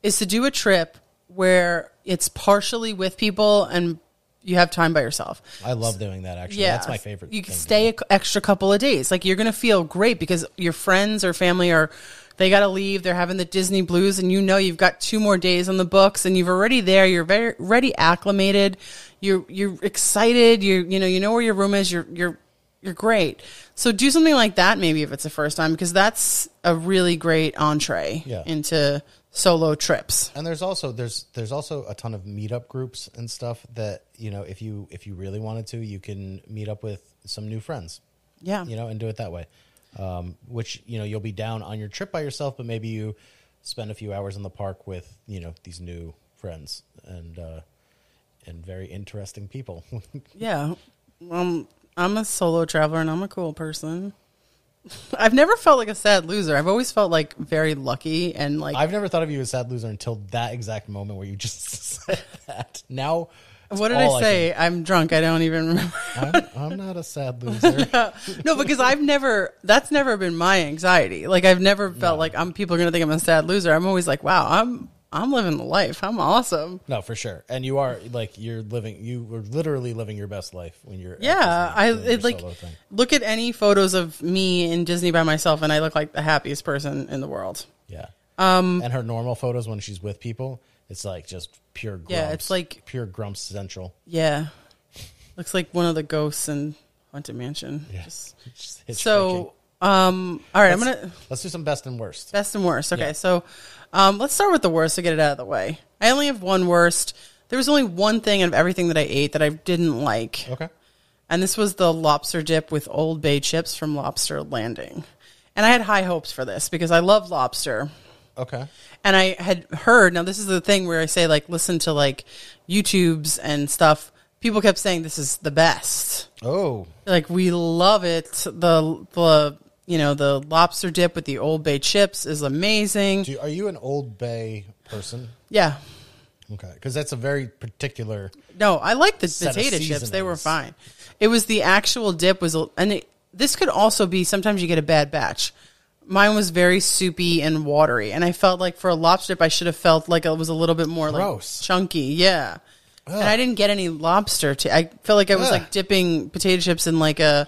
[SPEAKER 1] is to do a trip where it's partially with people and you have time by yourself.
[SPEAKER 2] I love doing that. Actually,
[SPEAKER 1] Yeah,
[SPEAKER 2] that's my favorite.
[SPEAKER 1] You can stay an extra couple of days. Like you're going to feel great because your friends or family are they got to leave. They're having the Disney blues, and you know you've got two more days on the books, and you've already there. You're very already acclimated. You're you're excited. You you know you know where your room is. You're you're you're great. So do something like that maybe if it's the first time because that's a really great entree
[SPEAKER 2] Yeah.
[SPEAKER 1] into solo trips.
[SPEAKER 2] and there's also there's there's also a ton of meetup groups and stuff that you know if you if you really wanted to you can meet up with some new friends
[SPEAKER 1] Yeah.
[SPEAKER 2] you know and do it that way um, which you know you'll be down on your trip by yourself but maybe you spend a few hours in the park with you know these new friends and uh, and very interesting people
[SPEAKER 1] Yeah. Um, I'm a solo traveler and I'm a cool person. I've never felt like a sad loser. I've always felt like very lucky and like
[SPEAKER 2] i've never thought of you as a sad loser until that exact moment where you just said that now it's
[SPEAKER 1] what did
[SPEAKER 2] all
[SPEAKER 1] I
[SPEAKER 2] can-
[SPEAKER 1] say? I'm drunk. I don't even remember.
[SPEAKER 2] I'm, I'm not a sad loser
[SPEAKER 1] no, because I've never that's never been my anxiety. Like I've never felt like I'm people are gonna think I'm a sad loser. I'm always like, wow, I'm I'm living the life. I'm awesome.
[SPEAKER 2] No, for sure. And you are like you're living. You were literally living your best life when you're.
[SPEAKER 1] Yeah, I
[SPEAKER 2] Disney doing
[SPEAKER 1] it, like
[SPEAKER 2] thing.
[SPEAKER 1] look at any photos of me in Disney by myself, and I look like the happiest person in the world.
[SPEAKER 2] Yeah. Um. And her normal photos when she's with people, it's like just pure. Grumps,
[SPEAKER 1] Yeah, it's like-
[SPEAKER 2] pure grumps central.
[SPEAKER 1] Yeah, looks like one of the ghosts in Haunted Mansion.
[SPEAKER 2] Yeah.
[SPEAKER 1] Just-
[SPEAKER 2] Just
[SPEAKER 1] so, um, all right, I'm gonna
[SPEAKER 2] let's do some best and worst.
[SPEAKER 1] best and worst. Okay,
[SPEAKER 2] Yeah.
[SPEAKER 1] so um, let's start with the worst to get it out of the way. I only have one worst. There was only one thing of everything that I ate that I didn't like.
[SPEAKER 2] Okay.
[SPEAKER 1] And this was the lobster dip with Old Bay chips from Lobster Landing. And I had high hopes for this because I love lobster.
[SPEAKER 2] Okay.
[SPEAKER 1] And I had heard, now this is the thing where I say, like, listen to like YouTubes and stuff. People kept saying this is the best.
[SPEAKER 2] Oh,
[SPEAKER 1] Like, we love it. The, the, you know, the lobster dip with the Old Bay chips is amazing.
[SPEAKER 2] you, are you an Old Bay person?
[SPEAKER 1] Yeah.
[SPEAKER 2] Okay, because that's a very particular.
[SPEAKER 1] No, I like the potato chips. They were fine. It was the actual dip was, and it, this could also be sometimes you get a bad batch. Mine was very soupy and watery, and I felt like for a lobster dip, I should have felt like it was a little bit more
[SPEAKER 2] Gross.
[SPEAKER 1] like chunky. Yeah, and I didn't get any lobster. To I felt like I was
[SPEAKER 2] Ugh.
[SPEAKER 1] like dipping potato chips in like a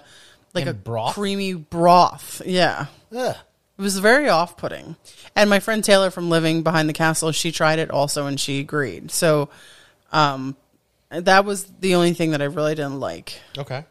[SPEAKER 1] like
[SPEAKER 2] In
[SPEAKER 1] a
[SPEAKER 2] broth?
[SPEAKER 1] creamy broth. Yeah.
[SPEAKER 2] Ugh.
[SPEAKER 1] It was very off putting. And my friend Taylor from Living Behind the Castle, she tried it also and she agreed. So um, that was the only thing that I really didn't like.
[SPEAKER 2] Okay.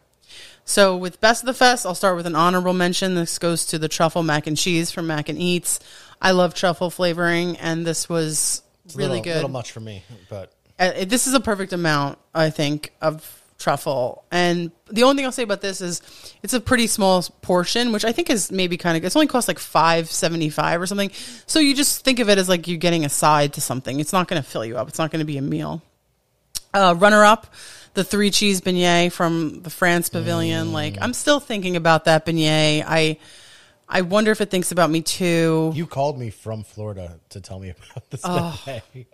[SPEAKER 1] So with Best of the Fest, I'll start with an honorable mention. This goes to the truffle mac and cheese from Mac and Eats. I love truffle flavoring, and this was
[SPEAKER 2] It's
[SPEAKER 1] really
[SPEAKER 2] little,
[SPEAKER 1] good.
[SPEAKER 2] A little much for me, but
[SPEAKER 1] Uh, this is a perfect amount, I think, of truffle. And the only thing I'll say about this is it's a pretty small portion, which I think is maybe kind of. It's only cost like five seventy five or something. So you just think of it as like you're getting a side to something. It's not going to fill you up. It's not going to be a meal. Uh, runner up, the three cheese beignet from the France Pavilion.
[SPEAKER 2] Mm.
[SPEAKER 1] Like I'm still thinking about that beignet. I I wonder if it thinks about me too.
[SPEAKER 2] You called me from Florida to tell me about this.
[SPEAKER 1] Oh.
[SPEAKER 2] beignet.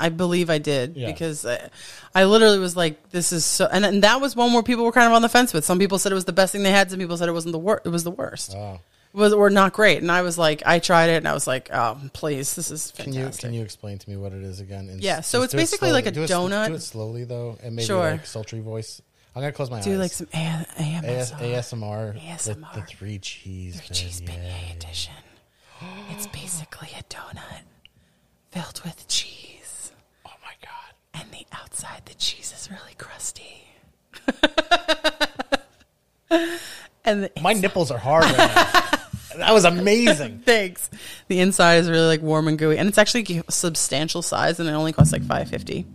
[SPEAKER 1] I believe I did
[SPEAKER 2] Yeah.
[SPEAKER 1] because I, I literally was like, "This is so," and, and that was one where people were kind of on the fence with. Some people said it was the best thing they had. Some people said it wasn't the worst. It was the worst.
[SPEAKER 2] Oh.
[SPEAKER 1] It was or not great. And I was like, I tried it, and I was like, "Oh, please, this is fantastic.
[SPEAKER 2] Can
[SPEAKER 1] fantastic."
[SPEAKER 2] you can you explain to me what it is again? And
[SPEAKER 1] Yeah, so it's
[SPEAKER 2] it
[SPEAKER 1] basically
[SPEAKER 2] slowly.
[SPEAKER 1] like a
[SPEAKER 2] do it,
[SPEAKER 1] donut.
[SPEAKER 2] Do it slowly though, and maybe
[SPEAKER 1] Sure.
[SPEAKER 2] like sultry voice. I'm gonna close my
[SPEAKER 1] do
[SPEAKER 2] eyes.
[SPEAKER 1] Do like some A-
[SPEAKER 2] AS,
[SPEAKER 1] AMSR.
[SPEAKER 2] ASMR, The,
[SPEAKER 1] ASMR.
[SPEAKER 2] the three cheese,
[SPEAKER 1] Three cheese
[SPEAKER 2] beignet.
[SPEAKER 1] beignet edition. It's basically a donut filled with cheese,
[SPEAKER 2] Oh my god!
[SPEAKER 1] and the outside the cheese is really crusty. and the
[SPEAKER 2] My nipples are hard right now. that was amazing.
[SPEAKER 1] Thanks. The inside is really like warm and gooey, and it's actually a substantial size, and it only costs like five fifty.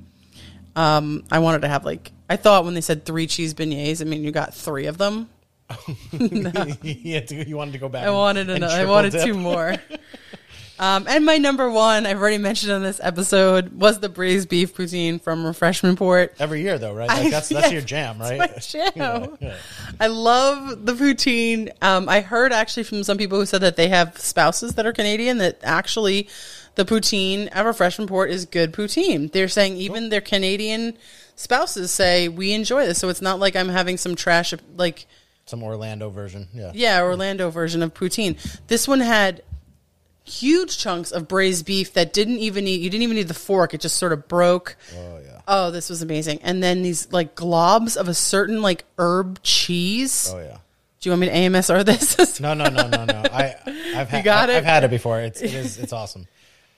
[SPEAKER 1] Um, I wanted to have like I thought when they said three cheese beignets, I mean you got three of them.
[SPEAKER 2] you, to- you wanted to go back.
[SPEAKER 1] I wanted
[SPEAKER 2] and
[SPEAKER 1] another, I wanted
[SPEAKER 2] dip.
[SPEAKER 1] two more. Um, and my number one, I've already mentioned on this episode, was the braised beef poutine from Refreshment Port.
[SPEAKER 2] Every year though, right? Like that's that's
[SPEAKER 1] yeah,
[SPEAKER 2] your jam, right?
[SPEAKER 1] jam.
[SPEAKER 2] Yeah, yeah.
[SPEAKER 1] I love the poutine. Um, I heard actually from some people who said that they have spouses that are Canadian that actually the poutine at Refreshment Port is good poutine. They're saying even their Canadian spouses say we enjoy this, so it's not like I'm having some trash like
[SPEAKER 2] Some Orlando version. Yeah.
[SPEAKER 1] yeah Orlando version of poutine. This one had huge chunks of braised beef that didn't even need you didn't even need the fork; it just sort of broke.
[SPEAKER 2] Oh yeah.
[SPEAKER 1] Oh, this was amazing. And then these like globs of a certain like herb cheese.
[SPEAKER 2] Oh yeah.
[SPEAKER 1] Do you want me to AMSR this?
[SPEAKER 2] No, no, no, no, no. I, I've had,
[SPEAKER 1] got
[SPEAKER 2] I,
[SPEAKER 1] it?
[SPEAKER 2] I've had it before. It's, it is, it's awesome.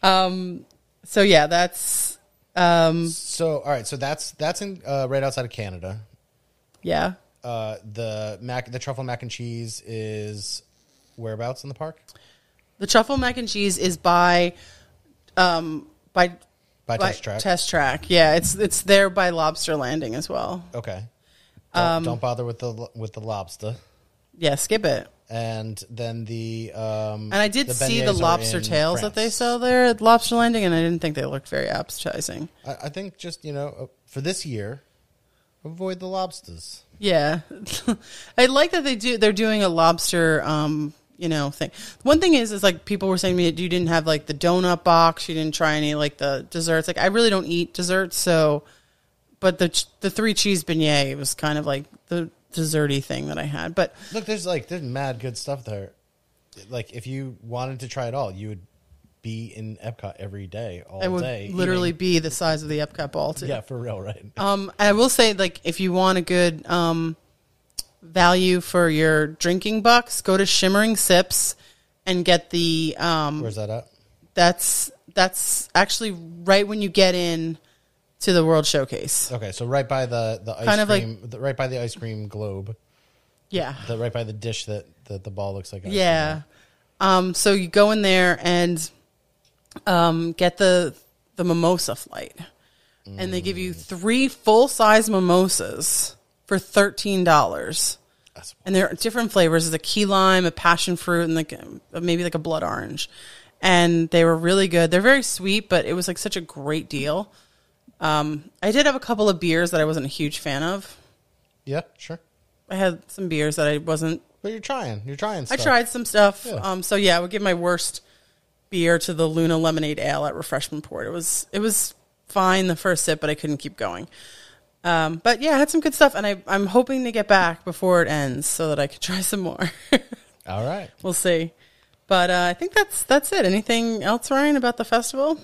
[SPEAKER 1] so yeah, that's um,
[SPEAKER 2] So, all right. So that's that's in uh, right outside of Canada.
[SPEAKER 1] yeah.
[SPEAKER 2] Uh, the mac, the truffle mac and cheese is whereabouts in the park?
[SPEAKER 1] The truffle mac and cheese is by um by
[SPEAKER 2] By Test Track.
[SPEAKER 1] Test Track. Yeah, it's it's there by Lobster Landing as well.
[SPEAKER 2] Okay. Don't,
[SPEAKER 1] Um,
[SPEAKER 2] don't bother with the with the lobster.
[SPEAKER 1] Yeah, skip it.
[SPEAKER 2] And then the um,
[SPEAKER 1] And I did
[SPEAKER 2] the
[SPEAKER 1] see the lobster tails that they sell there at Lobster Landing, and I didn't think they looked very appetizing.
[SPEAKER 2] I, I think just you know uh, for this year, avoid the lobsters.
[SPEAKER 1] Yeah, I like that they do. They're doing a lobster, um, you know, thing. One thing is, is like people were saying to me, you didn't have like the donut box. You didn't try any like the desserts. Like I really don't eat desserts, so. But the the three cheese beignet was kind of like the desserty thing that I had. But
[SPEAKER 2] Look, there's like there's mad good stuff there. Like if you wanted to try it all, you would be in Epcot every day, all
[SPEAKER 1] it would
[SPEAKER 2] day.
[SPEAKER 1] literally
[SPEAKER 2] eating.
[SPEAKER 1] be the size of the Epcot ball too.
[SPEAKER 2] yeah, for real, right?
[SPEAKER 1] Um, I will say, like, if you want a good um, value for your drinking bucks, go to Shimmering Sips and get the. Um,
[SPEAKER 2] Where's that at?
[SPEAKER 1] that's that's actually right when you get in to the World Showcase.
[SPEAKER 2] Okay, so right by the the ice
[SPEAKER 1] Kind of like-
[SPEAKER 2] cream, the, right by the ice cream globe,
[SPEAKER 1] Yeah,
[SPEAKER 2] the, right by the dish that, that the ball looks like.
[SPEAKER 1] yeah. Um, so you go in there and um, get the the mimosa flight, and they give you three full size mimosas for thirteen dollars. and there are different flavors. There's a key lime, a passion fruit, and like maybe like a blood orange. And they were really good. They're very sweet, but it was like such a great deal. Um, I did have a couple of beers that I wasn't a huge fan of.
[SPEAKER 2] Yeah, sure.
[SPEAKER 1] I had some beers that I wasn't.
[SPEAKER 2] But you're trying. You're trying.
[SPEAKER 1] I tried some stuff.
[SPEAKER 2] Yeah.
[SPEAKER 1] Um, so yeah, I would give my worst beer to the Luna Lemonade Ale at Refreshment Port. It was it was fine the first sip, but I couldn't keep going. Um, but yeah, I had some good stuff, and I, I'm hoping to get back before it ends so that I could try some more.
[SPEAKER 2] All right.
[SPEAKER 1] we'll see. But uh, I think that's that's it. Anything else, Ryan, about the festival?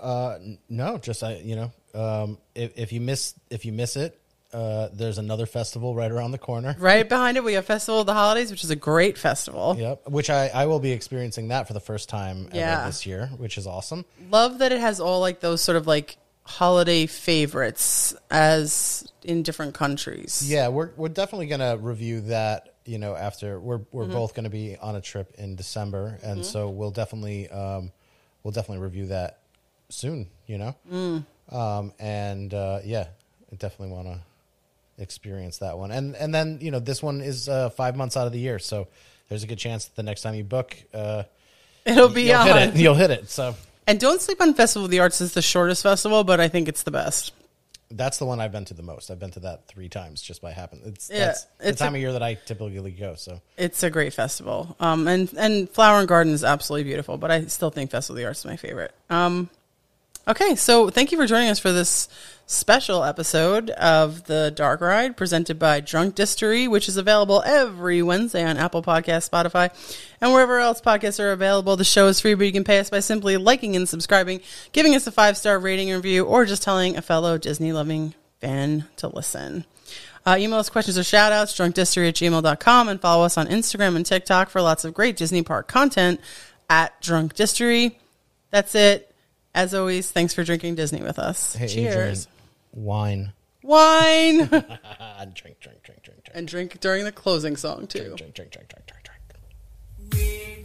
[SPEAKER 2] Uh, no, just I. You know, um, if if you miss if you miss it, uh, there's another festival right around the corner.
[SPEAKER 1] Right behind it, we have Festival of the Holidays, which is a great festival.
[SPEAKER 2] Yep. Which I I will be experiencing that for the first time ever
[SPEAKER 1] Yeah.
[SPEAKER 2] this year, which is awesome.
[SPEAKER 1] Love that it has all like those sort of like holiday favorites as in different countries.
[SPEAKER 2] Yeah, we're we're definitely gonna review that. You know, after we're we're
[SPEAKER 1] Mm-hmm.
[SPEAKER 2] both gonna be on a trip in December, and so we'll definitely um, we'll definitely review that soon. You know,
[SPEAKER 1] Mm.
[SPEAKER 2] um, and uh, yeah, I definitely want to experience that one. And and then you know, this one is uh, five months out of the year, so there's a good chance that the next time you book, uh,
[SPEAKER 1] It'll be
[SPEAKER 2] you'll
[SPEAKER 1] on.
[SPEAKER 2] hit it. You'll hit it. So
[SPEAKER 1] And don't sleep on Festival of the Arts. It's the shortest festival, but I think it's the best.
[SPEAKER 2] That's the one I've been to the most. I've been to that three times just by happen. It's
[SPEAKER 1] Yeah,
[SPEAKER 2] that's the
[SPEAKER 1] it's
[SPEAKER 2] time
[SPEAKER 1] a-
[SPEAKER 2] of year that I typically go. So
[SPEAKER 1] It's a great festival. Um, and, and Flower and Garden is absolutely beautiful, but I still think Festival of the Arts is my favorite. Um, okay, so thank you for joining us for this special episode of The Dark Ride presented by Drunk Distillery, which is available every Wednesday on Apple Podcasts, Spotify, and wherever else podcasts are available. The show is free, but you can pay us by simply liking and subscribing, giving us a five star rating review, or just telling a fellow Disney loving fan to listen. Uh, email us questions or shout outs, drunkdistillery at gmail.com, and follow us on Instagram and TikTok for lots of great Disney Park content at Drunk Distillery. That's it. As always, thanks for drinking Disney with us.
[SPEAKER 2] hey,
[SPEAKER 1] Cheers.
[SPEAKER 2] Adriane, wine.
[SPEAKER 1] Wine.
[SPEAKER 2] Drink, drink, drink, drink, drink,
[SPEAKER 1] and drink during the closing song, too.
[SPEAKER 2] drink, drink, drink, drink, drink, drink.
[SPEAKER 3] We